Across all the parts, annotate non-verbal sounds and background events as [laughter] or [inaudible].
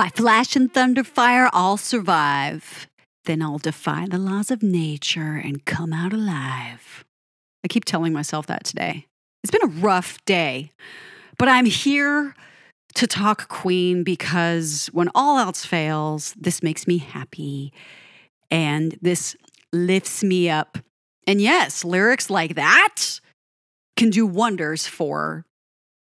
By flash and thunder fire, I'll survive. Then I'll defy the laws of nature and come out alive. I keep telling myself that today. It's been a rough day, but I'm here to talk Queen because when all else fails, this makes me happy and this lifts me up. And yes, lyrics like that can do wonders for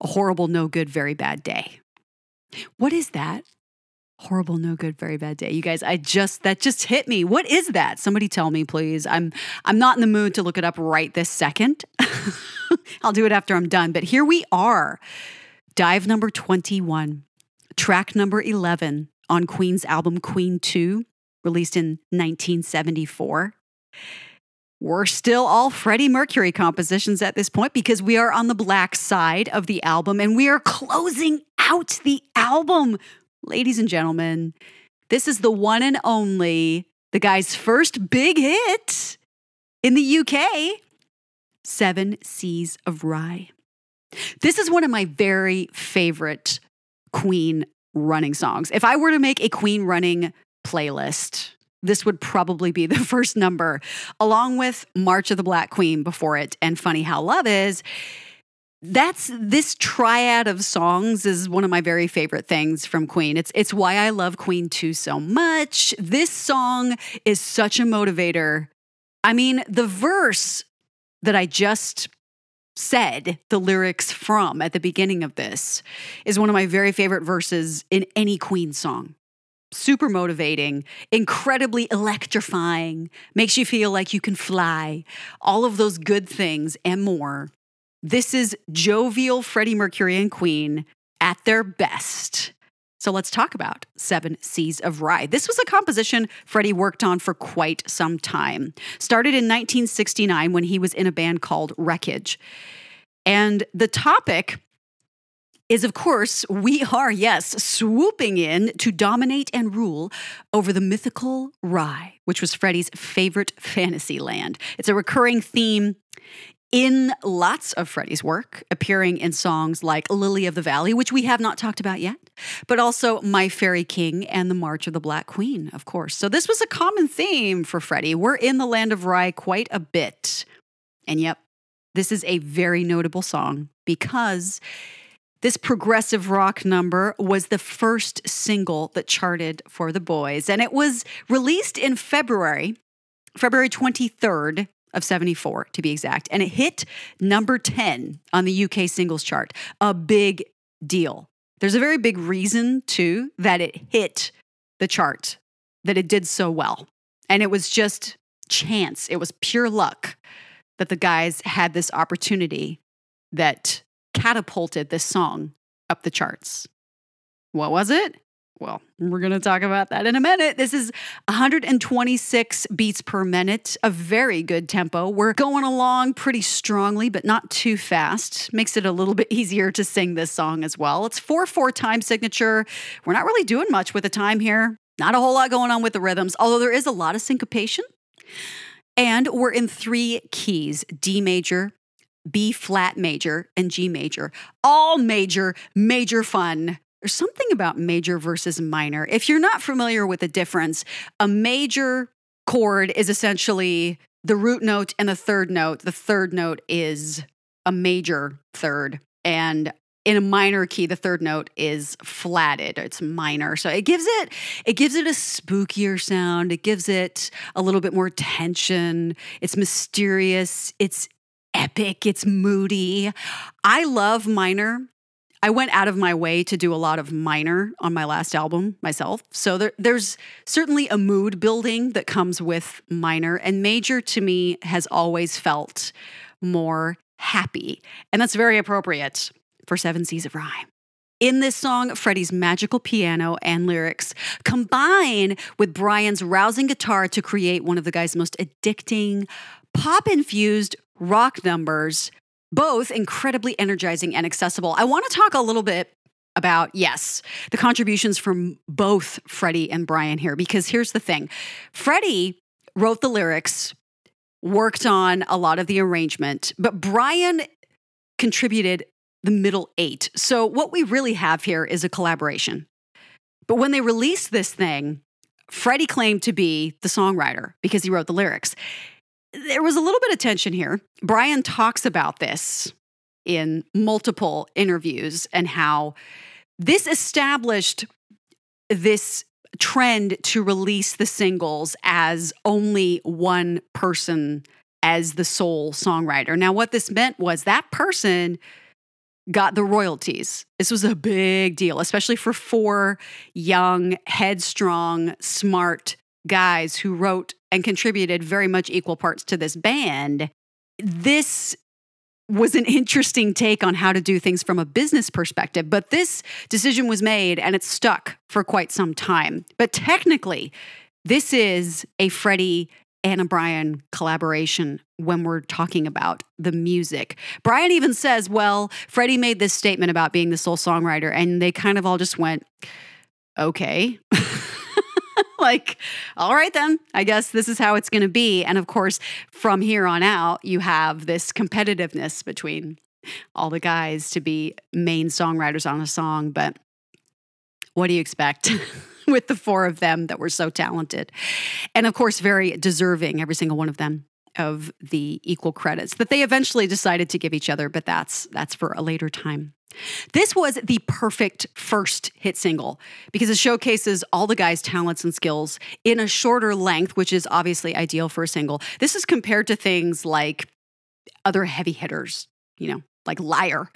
a horrible, no good, very bad day. What is that? Horrible, no good, very bad day. You guys, I just that just hit me. What is that? Somebody tell me, please. I'm I'm not in the mood to look it up right this second. [laughs] I'll do it after I'm done. But here we are. Dive number 21, track number 11 on Queen's album Queen 2, released in 1974. We're still all Freddie Mercury compositions at this point because we are on the black side of the album and we are closing out the album. Ladies and gentlemen, this is the one and only, the guy's first big hit in the UK Seven Seas of Rhye. This is one of my very favorite Queen running songs. If I were to make a Queen running playlist, this would probably be the [laughs] first number, along with March of the Black Queen before it and Funny How Love Is. That's this triad of songs is one of my very favorite things from Queen. It's it's why I love Queen 2 so much. This song is such a motivator. I mean, the verse that I just said the lyrics from at the beginning of this is one of my very favorite verses in any Queen song. Super motivating, incredibly electrifying, makes you feel like you can fly, all of those good things and more. This is jovial Freddie Mercury and Queen at their best. So let's talk about Seven Seas of Rhye. This was a composition Freddie worked on for quite some time. Started in 1969 when he was in a band called Wreckage. And the topic is, of course, we are, yes, swooping in to dominate and rule over the mythical Rhye, which was Freddie's favorite fantasy land. It's a recurring theme in lots of Freddie's work, appearing in songs like Lily of the Valley, which we have not talked about yet, but also My Fairy King and The March of the Black Queen, of course. So this was a common theme for Freddie. We're in the land of Rhye quite a bit. And yep, this is a very notable song because this progressive rock number was the first single that charted for the boys, and it was released in February, February 23rd, of 74 to be exact. And it hit number 10 on the UK singles chart. A big deal. There's a very big reason, too, that it hit the chart, that it did so well. And it was just chance, it was pure luck that the guys had this opportunity that catapulted this song up the charts. What was it? Well, we're going to talk about that in a minute. This is 126 beats per minute, a very good tempo. We're going along pretty strongly, but not too fast. Makes it a little bit [laughs] easier to sing this song as well. It's 4 4 time signature. We're not really doing much with the time here. Not a whole lot going on with the rhythms, although there is a lot of syncopation. And we're in three keys D major, B flat major, and G major. All major, major fun. There's something about major versus minor. If you're not familiar with the difference, a major chord is essentially the root note and the third note. The third note is a major third. And in a minor key the third note is flatted it's minor so it gives it it gives it a spookier sound it gives it a little bit more tension it's mysterious it's epic it's moody i love minor I went out of my way to do a lot of minor on my last album myself. So there, there's certainly a mood building that comes with minor, and major to me has always felt more happy. And that's very appropriate for Seven Seas of Rhye. In this song, Freddie's magical piano and lyrics combine with Brian's rousing guitar to create one of the guy's most addicting, pop infused rock numbers both incredibly energizing and accessible. I want to talk a little bit about, yes, the contributions from both Freddie and Brian here, because here's the thing Freddie wrote the lyrics, worked on a lot of the arrangement, but Brian contributed the middle eight. So what we really have here is a collaboration. But when they released this thing, Freddie claimed to be the songwriter because he wrote the lyrics. There was a little bit of tension here. Brian talks about this in multiple interviews and how this established this trend to release the singles as only one person as the sole songwriter. Now, what this meant was that person got the royalties. This was a big deal, especially for four young, headstrong, smart guys who wrote and contributed very much equal parts to this band. This was an interesting take on how to do things from a business perspective, but this decision was made and it stuck for quite some time. But technically, this is a Freddie and a Brian collaboration when we're talking about the music. Brian even says, well, Freddie made this statement about being the sole songwriter, and they kind of all just went, okay. [laughs] [laughs] like, all right, then, I guess this is how it's going to be. And of course, from here on out, you have this competitiveness between all the guys to be main songwriters on a song. But what do you expect? [laughs] with the four of them that were so talented. And of course, very deserving, every single one of them of the equal credits that they eventually decided to give each other, but that's that's for a later time. This was the perfect first hit single because it showcases all the guys' talents and skills in a shorter length, which is obviously ideal for a single. This is compared to things like other heavy hitters, you know, like Liar,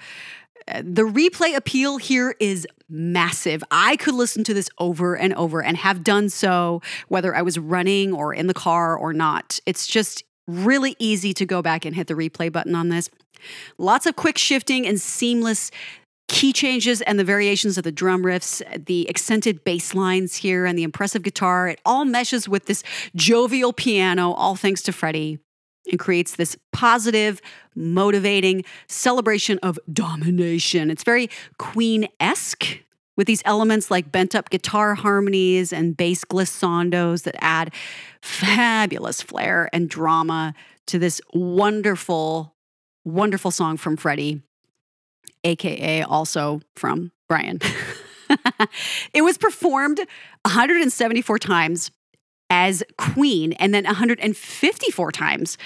uh, the replay appeal here is massive. I could listen to this over and over and have done so whether I was running or in the car or not. It's just really easy to go back and hit the replay button on this. Lots of quick shifting and seamless key changes and the variations of the drum riffs, the accented bass lines here, and the impressive guitar. It all meshes with this jovial piano, all thanks to Freddie and creates this positive, motivating celebration of domination. It's very Queen esque with these elements like bent up guitar harmonies and bass glissandos that add fabulous flair and drama to this wonderful, wonderful song from Freddie, AKA also from Brian. [laughs] it was performed 174 times as Queen, and then 154 times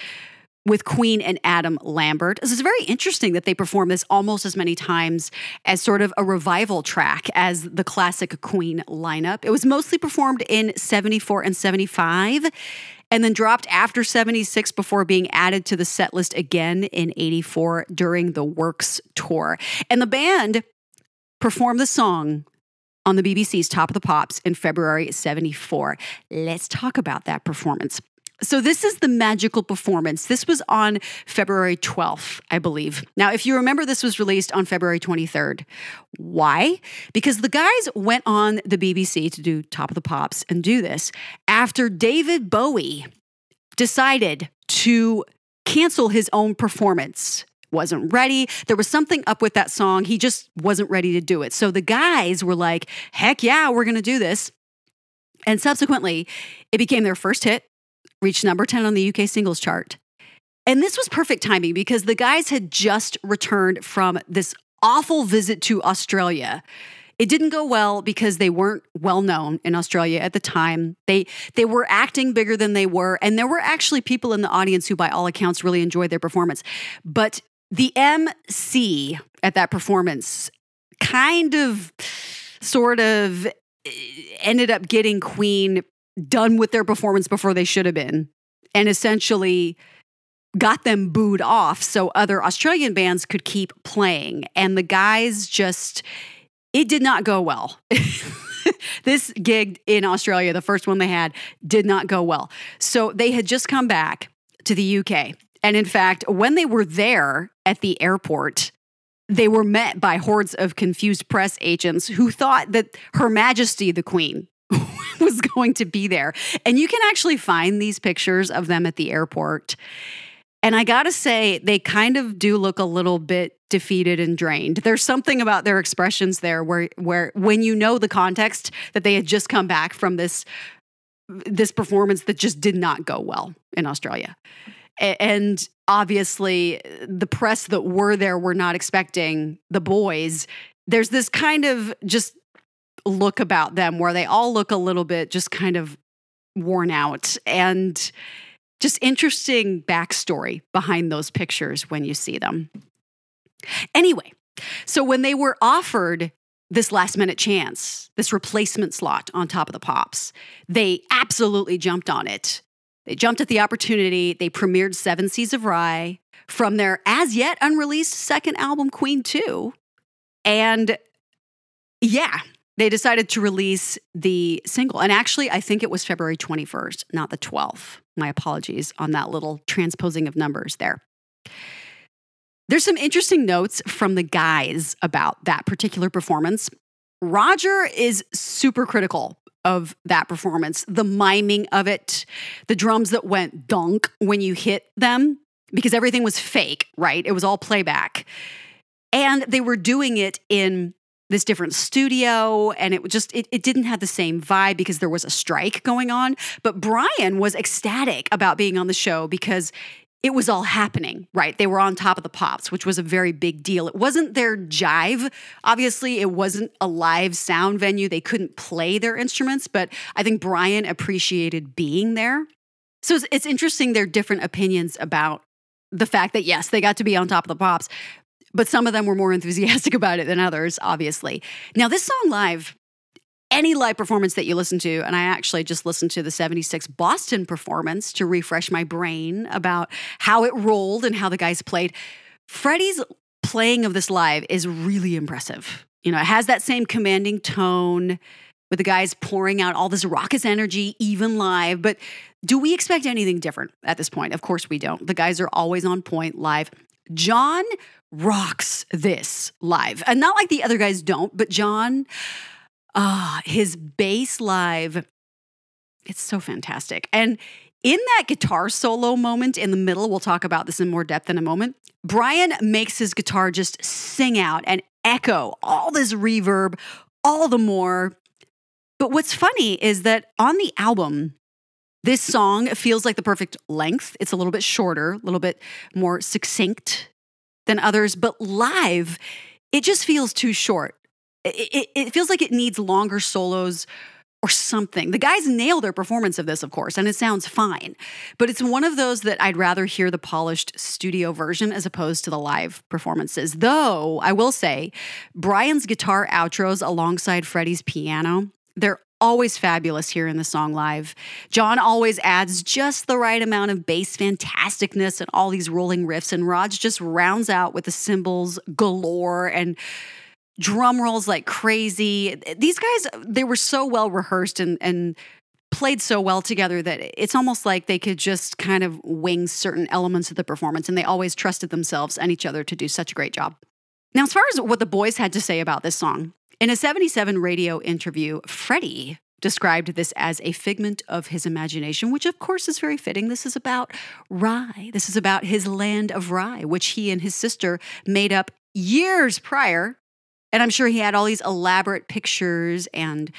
with Queen and Adam Lambert. This is very interesting that they perform this almost as many times as sort of a revival track as the classic Queen lineup. It was mostly performed in 74 and 75 and then dropped after 76 before being added to the set list again in 84 during the Works tour. And the band performed the song on the BBC's Top of the Pops in February 74. Let's talk about that performance. So, this is the magical performance. This was on February 12th, I believe. Now, if you remember, this was released on February 23rd. Why? Because the guys went on the BBC to do Top of the Pops and do this after David Bowie decided to cancel his own performance wasn't ready. There was something up with that song. He just wasn't ready to do it. So the guys were like, heck yeah, we're going to do this. And subsequently, it became their first hit, reached number 10 on the UK singles chart. And this was perfect timing because the guys had just returned from this awful visit to Australia. It didn't go well because they weren't well known in Australia at the time. They they were acting bigger than they were and there were actually people in the audience who by all accounts really enjoyed their performance. But the MC at that performance kind of, sort of eh, ended up getting Queen done with their performance before they should have been, and essentially got them booed off so other Australian bands could keep playing. And the guys just, it did not go well. [laughs] this gig in Australia, the first one they had, did not go well. So they had just come back to the UK and in fact, when they were there at the airport, they were met by hordes of confused press agents who thought that Her Majesty the Queen going to be there. And you can actually find these pictures of them at the airport. And I gotta say, they kind of do look a little bit defeated and drained. There's something about their expressions there where where when you know the context that they had just come back from this this performance that just did not go well in Australia. And obviously, the press that were there were not expecting the boys. There's this kind of just look about them where they all look a little bit just kind of worn out and just interesting backstory behind those pictures when you see them. Anyway, so when they were offered this last minute chance, this replacement slot on top of the Pops, they absolutely jumped on it. They jumped at the opportunity. They premiered Seven Seas of Rhye from their as yet unreleased second album, Queen 2. And yeah, they decided to release the single. And actually, I think it was February 21st, not the 12th. My apologies on that little transposing of numbers there. There's some interesting notes from the guys about that particular performance. Roger is super critical of that performance, the miming of it, the drums that went dunk when you hit them, because everything was fake, right? It was all playback. And they were doing it in this different studio and it just it, it didn't have the same vibe because there was a strike going on but brian was ecstatic about being on the show because it was all happening, right? They were on top of the pops, which was a very big deal. It wasn't their jive. Obviously, it wasn't a live sound venue. They couldn't play their instruments, but I think Brian appreciated being there. So it's, it's interesting their different opinions about the fact that, yes, they got to be on top of the pops, but some of them were more [laughs] enthusiastic about it than others, obviously. Now, this song live, any live performance that you listen to, and I actually just listened to the 76 Boston performance to refresh my brain about how it rolled and how the guys played. Freddie's playing of this live is really impressive. You know, it has that same commanding tone with the guys pouring out all this raucous energy, even live. But do we expect anything different at this point? Of course we don't. The guys are always on point live. John rocks this live. And not like the other guys don't, but John, ah, his bass live, it's so fantastic. And in that guitar solo moment in the middle, we'll talk about this in more depth in a moment. Brian makes his guitar just sing out and echo all this reverb all the more. But what's funny is that on the album, this song feels like the perfect length. It's a little bit shorter, a little bit more succinct than others, but live, it just feels too short. It, it, it, feels like it needs longer solos or something. The guys nail their performance of this, of course, and it sounds fine. But it's one of those that I'd rather hear the polished studio version as opposed to the live performances. Though I will say, Brian's guitar outros alongside Freddie's piano, they're always fabulous here in the song live. John always adds just the right amount of bass fantasticness and all these rolling riffs, and Rog just rounds out with the cymbals galore and drum rolls like crazy. These guys, they were so well rehearsed and and played so well together that it's almost like they could just kind of wing certain elements of the performance and they always trusted themselves and each other to do such a great job. Now, as far as what the boys had to say about this song, in a 77 radio interview, Freddie described this as a figment of his imagination, which of course is very fitting. This is about Rhye. This is about his land of Rhye, which he and his sister made up years prior. And I'm sure he had all these elaborate pictures and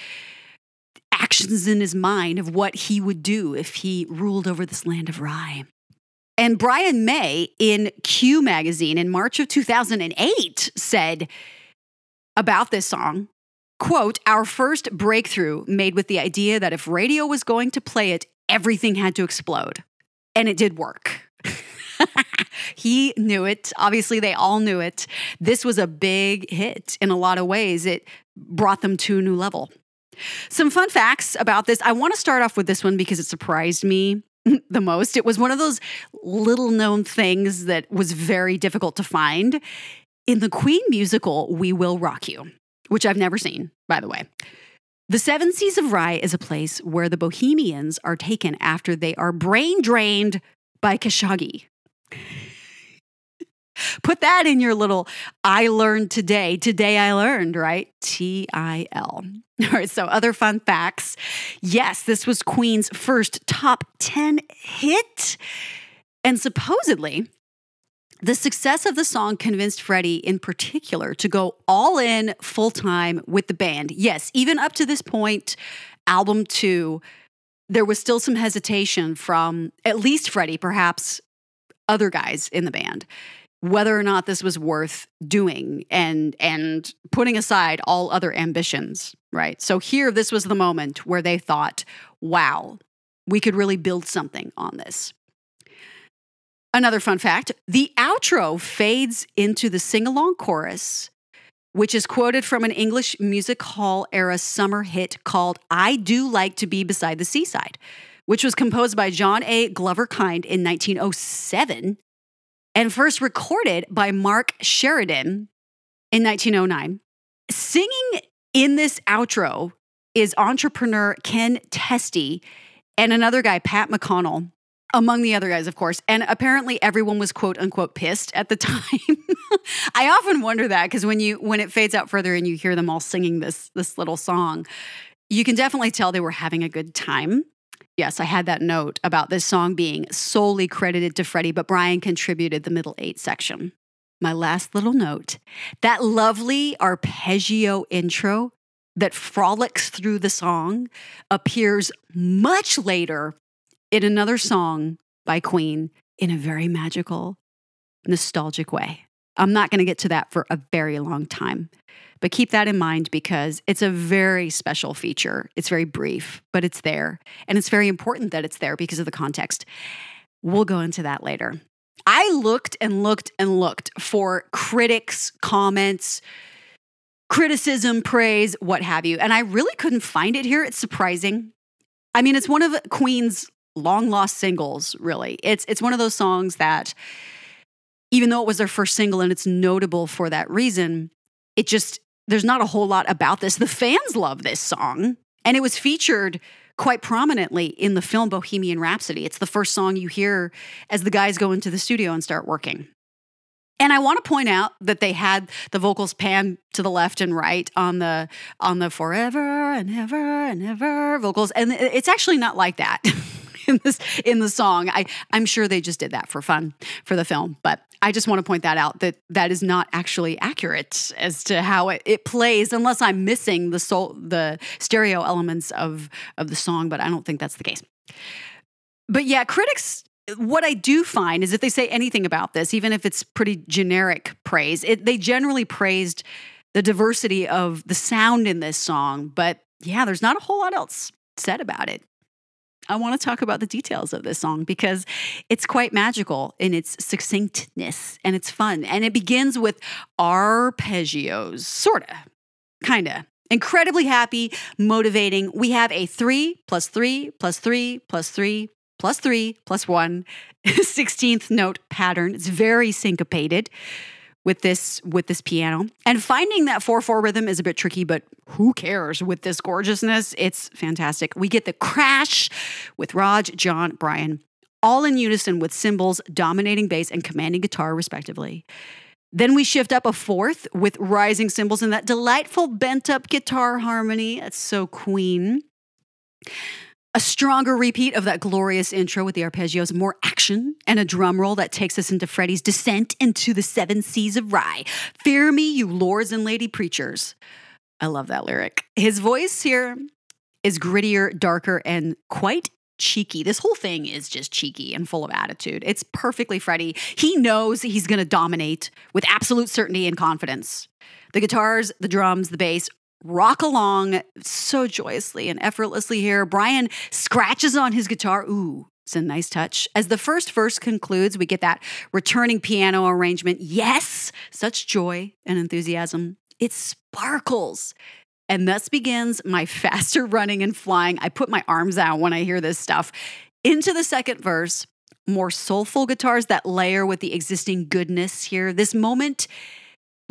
actions in his mind of what he would do if he ruled over this land of Rhye. And Brian May in Q magazine in March of 2008 said, about this song quote, our first breakthrough made with the idea that if radio was going to play it, everything had to explode. And it did work. [laughs] he knew it. Obviously, they all knew it. This was a big hit in a lot of ways. It brought them to a new level. Some fun facts about this. I want to start off with this one because it surprised me [laughs] the most. It was one of those little known things that was very difficult to find. In the Queen musical, We Will Rock You, which I've never seen, by the way. The Seven Seas of Rhye is a place where the Bohemians are taken after they are brain drained by Khashoggi. [laughs] Put that in your little I learned today. Today I learned, right? T I L. [laughs] All right, so other fun facts. Yes, this was Queen's first top 10 hit. And supposedly, the success of the song convinced Freddie in particular to go all in full time with the band. Yes, even up to this point, album two, there was still some hesitation from at least Freddie, perhaps other guys in the band. whether or not this was worth doing and and putting aside all other ambitions, right? So here this was the moment where they thought, "Wow, we could really build something on this." Another fun fact, the outro fades into the sing-along chorus which is quoted from an English music hall era summer hit called I Do Like to Be Beside the Seaside, which was composed by John A. Glover Kind in 1907 and first recorded by Mark Sheridan in 1909. Singing in this outro is entrepreneur Ken Testi and another guy, Pat McConnell, among the other guys, of course. And apparently everyone was quote unquote pissed at the [laughs] time. I often wonder that because when you when it fades out further and you hear them all singing this this little song, you can definitely tell they were having a good time. Yes, I had that note about this song being solely credited to Freddie, but Brian contributed the middle eight section. My last little note that lovely arpeggio intro that frolics through the song appears much later in another song by Queen in a very magical, nostalgic way. I'm not going to get to that for a very long time. But keep that in mind because it's a very special feature. It's very brief, but it's there. And it's very important that it's there because of the context. We'll go into that later. I looked and looked and looked for critics' comments, criticism, praise, what have you. And I really couldn't find it here. It's surprising. I mean, it's one of Queen's long lost singles, really. It's it's one of those songs that even though it was their first single and it's notable for that reason, it just there's not a whole lot about this. The fans love this song, and it was featured quite prominently in the film Bohemian Rhapsody. It's the first song you hear as the guys go into the studio and start working. And I want to point out that they had the vocals pan to the left and right on the on the forever and ever and ever vocals and it's actually not like that. [laughs] [laughs] in this in the song. I I'm sure they just did that for fun for the film, but I just want to point that out that that is not actually accurate as to how it, it plays unless I'm missing the soul the stereo elements of of the song, but I don't think that's the case. But yeah, critics what I do find is if they say anything about this, even if it's pretty generic praise, it, they generally praised the diversity of the sound in this song. But yeah, there's not a whole lot else said about it. I want to talk about the details of this song because it's quite magical in its succinctness and it's fun. And it begins with arpeggios, sort of, kind of. Incredibly happy, motivating. We have a three plus three plus three plus three plus three plus one [laughs] 16th note pattern. It's very syncopated with this with this piano. And finding that 4/4 rhythm is a bit tricky, but who cares with this gorgeousness? It's fantastic. We get the crash with Rog, John, Brian, all in unison with cymbals dominating bass and commanding guitar respectively. Then we shift up a fourth with rising cymbals and that delightful bent up guitar harmony. It's so queen. A stronger repeat of that glorious intro with the arpeggios, more action, and a drum roll that takes us into Freddie's descent into the seven seas of Rhye. Fear me, you lords and lady preachers. I love that lyric. His voice here is grittier, darker, and quite cheeky. This whole thing is just cheeky and full of attitude. It's perfectly Freddie. He knows he's going to dominate with absolute certainty and confidence. The guitars, the drums, the bass rock along so joyously and effortlessly here. Brian scratches on his guitar. Ooh, it's a nice touch. As the first verse concludes, we get that returning piano arrangement. Yes, such joy and enthusiasm. It sparkles. And thus begins my [laughs] faster running and flying. I put my arms out when I hear this stuff. Into the second verse, more soulful guitars that layer with the existing goodness here. This moment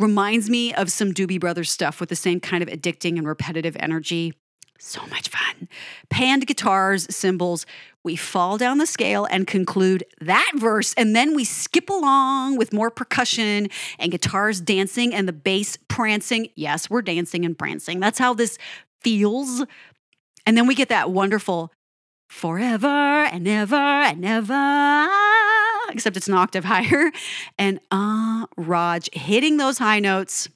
Reminds me of some Doobie Brothers stuff with the same kind of addicting and repetitive energy. So much fun. Panned guitars, cymbals. We fall down the scale and conclude that verse, and then we skip along with more percussion and guitars dancing and the bass prancing. Yes, we're dancing and prancing. That's how this feels. And then we get that wonderful forever and ever and ever except it's an octave [laughs] higher. And ah, uh, Rog hitting those high notes.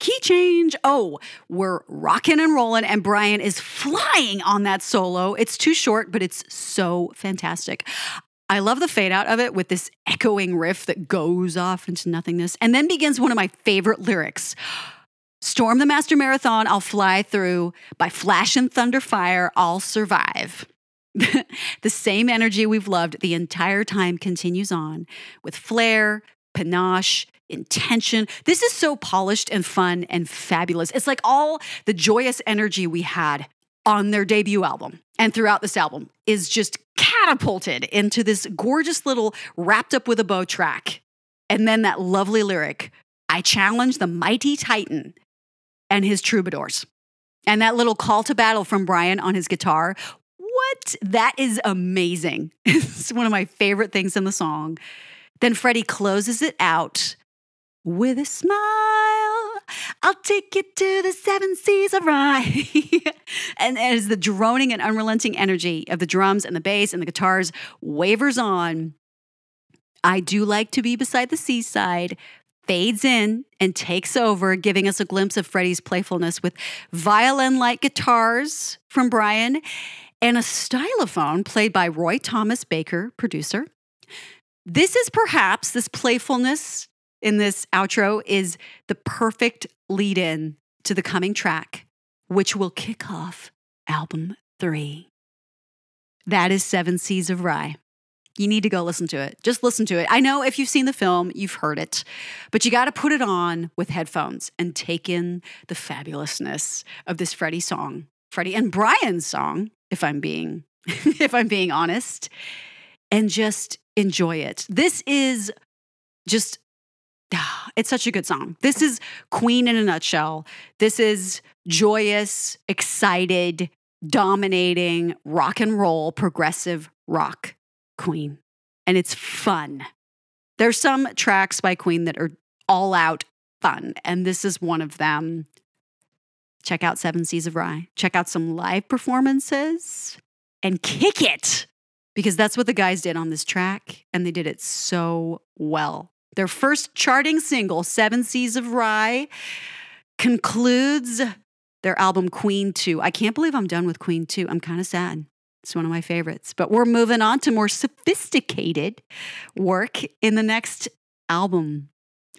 Key change. Oh, we're rocking and rolling, and Brian is flying on that solo. It's too short, but it's so fantastic. I love the fade out of it with this echoing riff that goes off into nothingness and then begins one of my favorite lyrics. Storm the Master Marathon, I'll fly through. By flash and thunder fire, I'll survive. [laughs] the same energy we've loved the entire time continues on with flair, panache, intention. This is so polished and fun and fabulous. It's like all the joyous energy we had on their debut album and throughout this album is just catapulted into this gorgeous little wrapped up with a bow track. And then that lovely lyric I challenge the mighty Titan and his troubadours. And that little call to battle from Brian on his guitar. What? That is amazing. [laughs] it's one of my favorite things in the song. Then Freddie closes it out with a smile. I'll take you to the seven seas of Rhye. [laughs] and as the droning and unrelenting energy of the drums and the bass and the guitars wavers on, I do like to be beside the seaside, fades in and takes over, giving us a glimpse of Freddie's playfulness with violin like guitars from Brian and a stylophone played by Roy Thomas Baker, producer. This is perhaps this playfulness in this outro is the perfect lead in to the coming track, which will kick off album three. That is Seven Seas of Rhye. You need to go listen to it. Just listen to it. I know if you've seen the film, you've heard it, but you got to put it on with headphones and take in the fabulousness of this Freddie song, Freddie and Brian's song, if I'm being [laughs] if I'm being honest, and just enjoy it. This is just ah, it's such a good song. This is Queen in a nutshell. This is joyous, excited, dominating rock and roll, progressive rock Queen. And it's fun. There's some tracks by Queen that are all out fun, and this is one of them. Check out Seven Seas of Rhye. Check out some live performances and kick it because that's what the guys did on this track, and they did it so well. Their first charting single, Seven Seas of Rhye, concludes their album Queen 2. I can't believe I'm done with Queen 2. I'm kind of sad. It's one of my favorites. But we're moving on to more sophisticated work in the next album.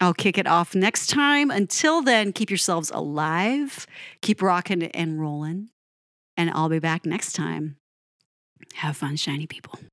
I'll kick it off next time. Until then, keep yourselves alive, keep rocking and rolling, and I'll be back next time. Have fun, shiny people.